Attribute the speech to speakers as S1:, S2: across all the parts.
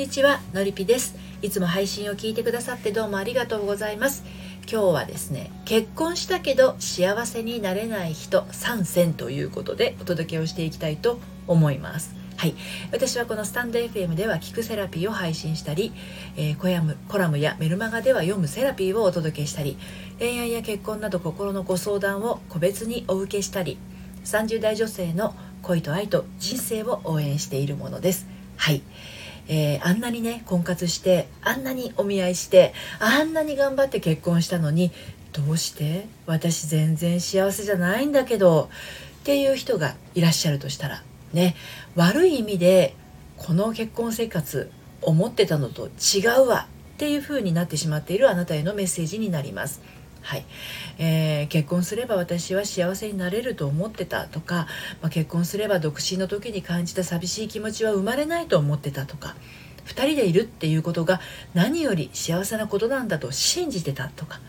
S1: にちはのりぴです。いつも配信を聞いてくださってどうもありがとうございます。今日はですね結婚したけど幸せになれない人参戦ということでお届けをしていきたいと思います。はい、私はこのスタンド FM では聞くセラピーを配信したり、えー、コヤムコラムやメルマガでは読むセラピーをお届けしたり恋愛や結婚など心のご相談を個別にお受けしたり30代女性の恋と愛と人生を応援しているものです。はい、えー、あんなにね婚活してあんなにお見合いしてあんなに頑張って結婚したのにどうして私全然幸せじゃないんだけどっていう人がいらっしゃるとしたらね悪い意味でこの結婚生活思ってたのと違うわっていう風になってしまっているあなたへのメッセージになります。はい、えー、結婚すれば私は幸せになれると思ってたとか、まあ、結婚すれば独身の時に感じた寂しい気持ちは生まれないと思ってたとか2人でいるっていうことが何より幸せなことなんだと信じてたとか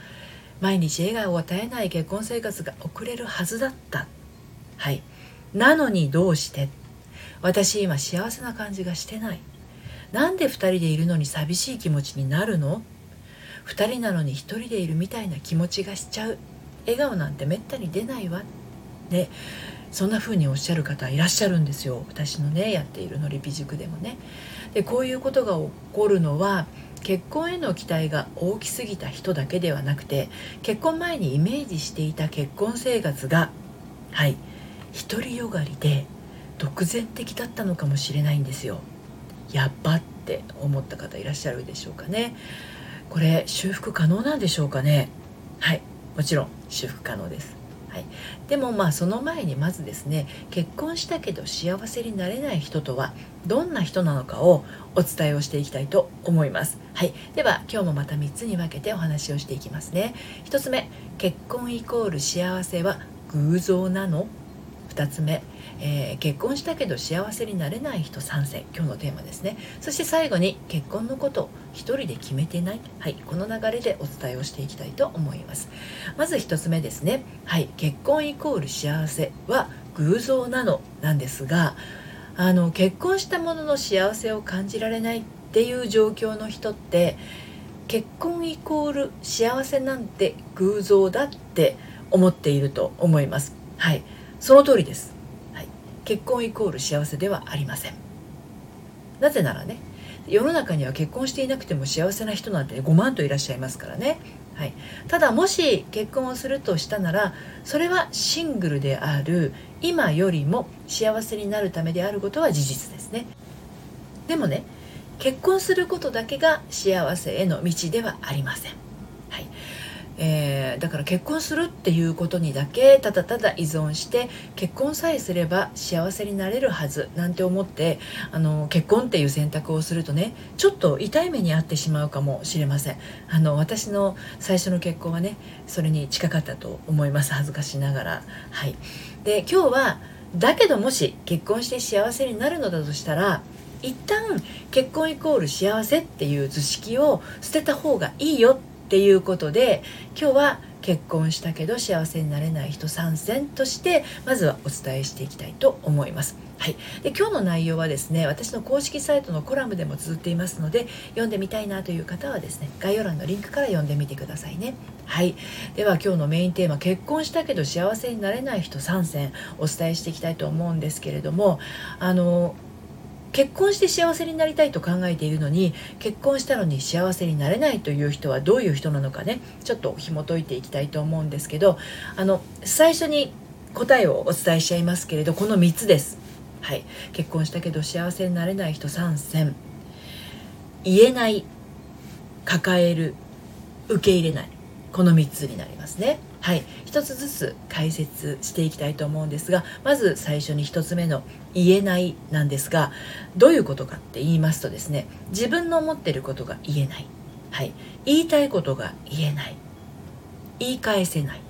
S1: 毎日笑顔を与えない結婚生活が送れるはずだった。はい。なのにどうして私今幸せな感じがしてない。なんで2人でいるのに寂しい気持ちになるの？2人なのに1人でいるみたいな気持ちがしちゃう。笑顔なんてめったに出ないわ。でそんな風におっしゃる方いらっしゃるんですよ。私のねやっているのりぴ塾でもね。でこういうことが起こるのは結婚への期待が大きすぎた人だけではなくて結婚前にイメージしていた結婚生活がはい独りよがりで独善的だったのかもしれないんですよ。やっばって思った方いらっしゃるでしょうかね。これ修復可能なんでしょうかね。はい。もちろん修復可能です。はい、でもまあその前にまずですね結婚したけど幸せになれない人とはどんな人なのかをお伝えをしていきたいと思います、はい、では今日もまた3つに分けてお話をしていきますね。1つ目結婚イコール幸せは偶像なの？2つ目、えー、結婚したけど幸せになれない人参戦今日のテーマですね。そして最後に結婚のこと一人で決めてない。はいこの流れでお伝えをしていきたいと思います。まず1つ目ですね。はい結婚イコール幸せは偶像なのなんですがあの結婚したものの幸せを感じられないっていう状況の人って結婚イコール幸せなんて偶像だって思っていると思います。はい。その通りです、はい、結婚イコール幸せではありません。なぜならね世の中には結婚していなくても幸せな人なんて5万といらっしゃいますからね、はい、ただもし結婚をするとしたならそれはシングルである今よりも幸せになるためであることは事実ですね。でもね結婚することだけが幸せへの道ではありません、はい、えー、だから結婚するっていうことにだけただただ依存して結婚さえすれば幸せになれるはずなんて思ってあの結婚っていう選択をするとねちょっと痛い目に遭ってしまうかもしれません。あの私の最初の結婚はねそれに近かったと思います恥ずかしながら。はい。で今日はだけどもし結婚して幸せになるのだとしたら一旦結婚イコール幸せっていう図式を捨てた方がいいよってていうことで今日は結婚したけど幸せになれない人参戦としてまずはお伝えしていきたいと思います。はい、で今日の内容はですね私の公式サイトのコラムでも綴っていますので読んでみたいなという方はですね概要欄のリンクから読んでみてくださいね。はい、では今日のメインテーマ結婚したけど幸せになれない人参戦お伝えしていきたいと思うんですけれどもあの結婚して幸せになりたいと考えているのに結婚したのに幸せになれないという人はどういう人なのかねちょっと紐解いていきたいと思うんですけどあの最初に答えをお伝えしちゃいますけれどこの3つです。はい、結婚したけど幸せになれない人参戦言えない抱える受け入れないこの3つになりますね。はい、一つずつ解説していきたいと思うんですがまず最初に1つ目の「言えない」なんですがどういうことかって言いますとですね自分の思ってることが言えない、はい、言いたいことが言えない。言い返せない。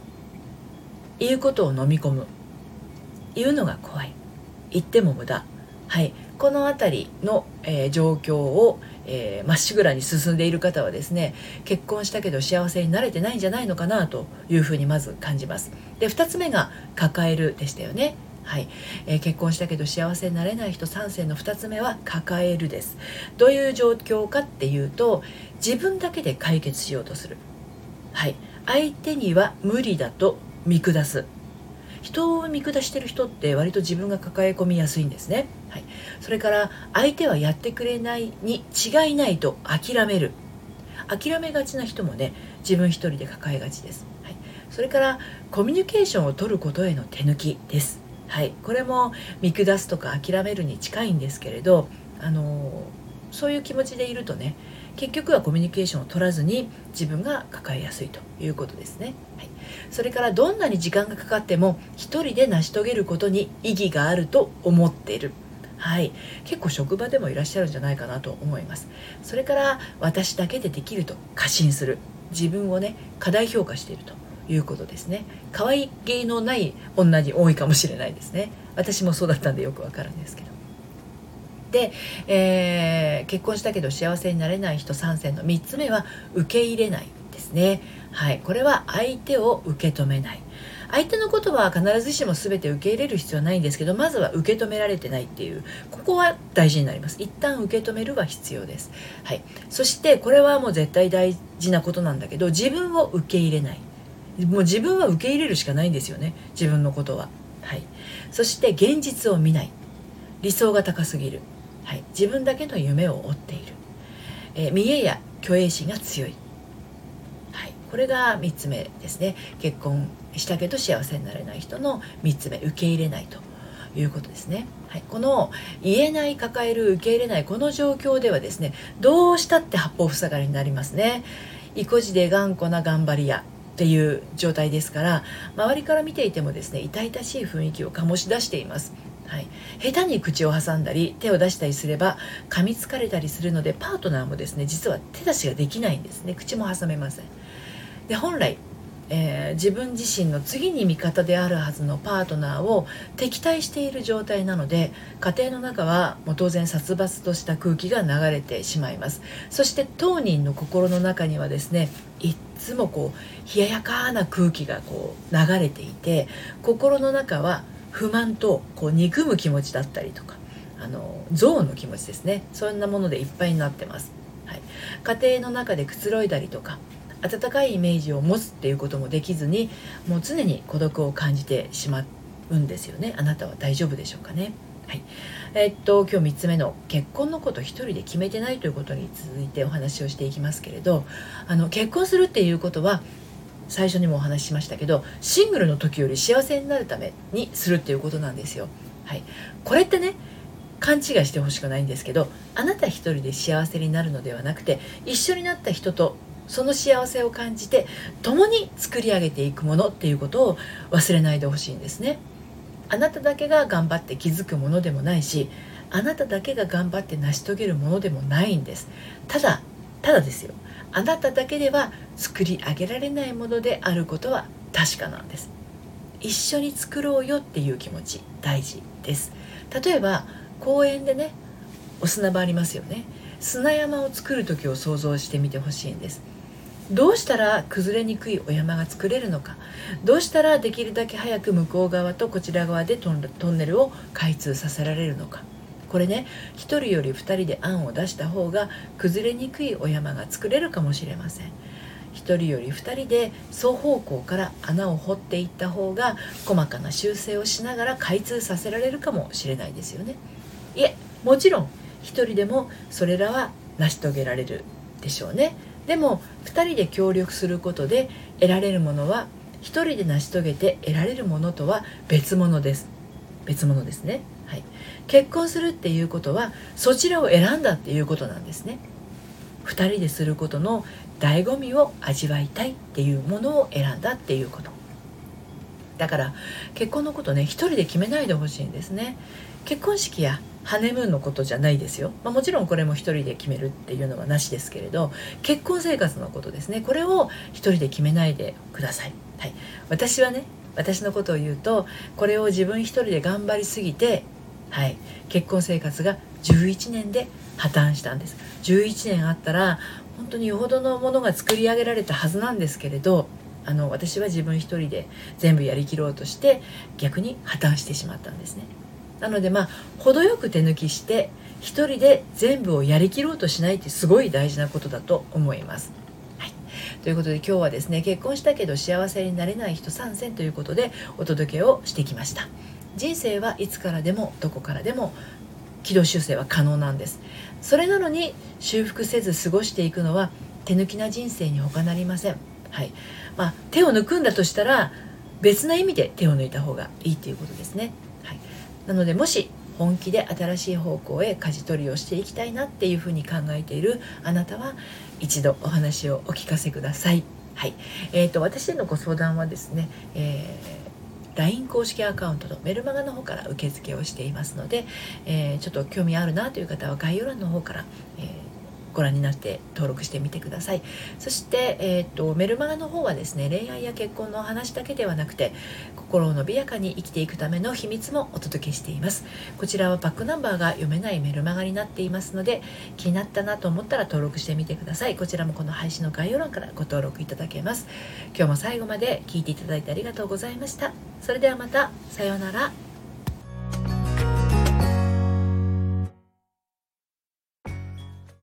S1: 言うことを飲み込む。言うのが怖い。言っても無駄。はい。この辺りの、えー、状況をえま、っしぐらに進んでいる方はですね結婚したけど幸せになれてないんじゃないのかなというふうにまず感じます。で2つ目が抱えるでしたよね。はい。えー、結婚したけど幸せになれない人3選の2つ目は抱えるです。どういう状況かっていうと自分だけで解決しようとする。はい。相手には無理だと見下す。人を見下してる人って割と自分が抱え込みやすいんですね、はい、それから相手はやってくれないに違いないと諦める。諦めがちな人もね自分一人で抱えがちです、はい、それからコミュニケーションを取ることへの手抜きです。はい。これも見下すとか諦めるに近いんですけれどあのそういう気持ちでいるとね結局はコミュニケーションを取らずに自分が抱えやすいということですね、はい、それからどんなに時間がかかっても一人で成し遂げることに意義があると思っている。はい、結構職場でもいらっしゃるんじゃないかなと思います。それから私だけでできると過信する。自分をね過大評価しているということですね。可愛げのない女に多いかもしれないですね。私もそうだったんでよくわかるんですけど。で、えー、結婚したけど幸せになれない人3選の3つ目は受け入れないですね。はい。これは相手を受け止めない。相手のことは必ずしも全て受け入れる必要はないんですけどまずは受け止められてないっていう。ここは大事になります。一旦受け止めるは必要です。はい。そしてこれはもう絶対大事なことなんだけど自分を受け入れない。もう自分は受け入れるしかないんですよね。自分のことは。はい。そして現実を見ない。理想が高すぎる。はい、自分だけの夢を追っている、えー、見栄や虚栄心が強い、はい、これが3つ目ですね。結婚したけど幸せになれない人の3つ目受け入れないということですね、はい、この言えない抱える受け入れないこの状況ではですねどうしたって八方塞がりになりますね。意固地で頑固な頑張り屋っていう状態ですから周りから見ていてもですね痛々しい雰囲気を醸し出しています。はい、下手に口を挟んだり手を出したりすれば噛みつかれたりするのでパートナーもですね実は手出しができないんですね。口も挟めません。で本来、えー、自分自身の次に味方であるはずのパートナーを敵対している状態なので家庭の中はもう当然殺伐とした空気が流れてしまいます。そして当人の心の中にはですねいっつもこう冷ややかな空気がこう流れていて心の中は不満とこう憎む気持ちだったりとかあの憎悪の気持ちですね。そんなものでいっぱいになってます、はい、家庭の中でくつろいだりとか温かいイメージを持つっていうこともできずにもう常に孤独を感じてしまうんですよね。あなたは大丈夫でしょうかね。はい。えー、っと今日3つ目の結婚のこと一人で決めてないということに続いてお話をしていきますけれどあの結婚するっていうことは最初にもお話ししましたけどシングルの時より幸せになるためにするっていうことなんですよ。はい、これってね勘違いしてほしくないんですけどあなた一人で幸せになるのではなくて一緒になった人とその幸せを感じて共に作り上げていくものっていうことを忘れないでほしいんですね。あなただけが頑張って気づくものでもないしあなただけが頑張って成し遂げるものでもないんですただただですよあなただけでは作り上げられないものであることは確かなんです。一緒に作ろうよっていう気持ち大事です。例えば公園でねお砂場ありますよね。砂山を作る時を想像してみてほしいんです。どうしたら崩れにくいお山が作れるのか。どうしたらできるだけ早く向こう側とこちら側でトンネルを開通させられるのか。これね1人より2人で案を出した方が崩れにくいお山が作れるかもしれません。1人より2人で双方向から穴を掘っていった方が細かな修正をしながら開通させられるかもしれないですよね。いえもちろん1人でもそれらは成し遂げられるでしょうね。でも2人で協力することで得られるものは1人で成し遂げて得られるものとは別物です。別物ですね。はい、結婚するっていうことはそちらを選んだっていうことなんですね。2人ですることの醍醐味を味わいたいっていうものを選んだっていうこと。だから結婚のことね一人で決めないでほしいんですね。結婚式やハネムーンのことじゃないですよ、まあ、もちろんこれも一人で決めるっていうのはなしですけれど結婚生活のことですね。これを一人で決めないでください、はい、私はね私のことを言うとこれを自分一人で頑張りすぎてはい、結婚生活が11年で破綻したんです。11年あったら本当によほどのものが作り上げられたはずなんですけれどあの私は自分一人で全部やりきろうとして逆に破綻してしまったんですね。なのでまあ程よく手抜きして一人で全部をやりきろうとしないってすごい大事なことだと思います。はい、ということで今日はですね結婚したけど幸せになれない人参戦ということでお届けをしてきました。人生はいつからでもどこからでも軌道修正は可能なんです。それなのに修復せず過ごしていくのは手抜きな人生に他なりません。はい。まあ、手を抜くんだとしたら別な意味で手を抜いた方がいいということですね、はい、なのでもし本気で新しい方向へ舵取りをしていきたいなっていうふうに考えているあなたは一度お話をお聞かせください。はい。えーと、私へのご相談はですね、えー、LINE 公式アカウントとメルマガの方から受付をしていますので、えー、ちょっと興味あるなという方は概要欄の方から、えーご覧になって登録してみてください。そして、えーと、メルマガの方はですね恋愛や結婚の話だけではなくて心を伸びやかに生きていくための秘密もお届けしています。こちらはバックナンバーが読めないメルマガになっていますので気になったなと思ったら登録してみてください。こちらもこの配信の概要欄からご登録いただけます。今日も最後まで聞いていただいてありがとうございました。それではまたさようなら。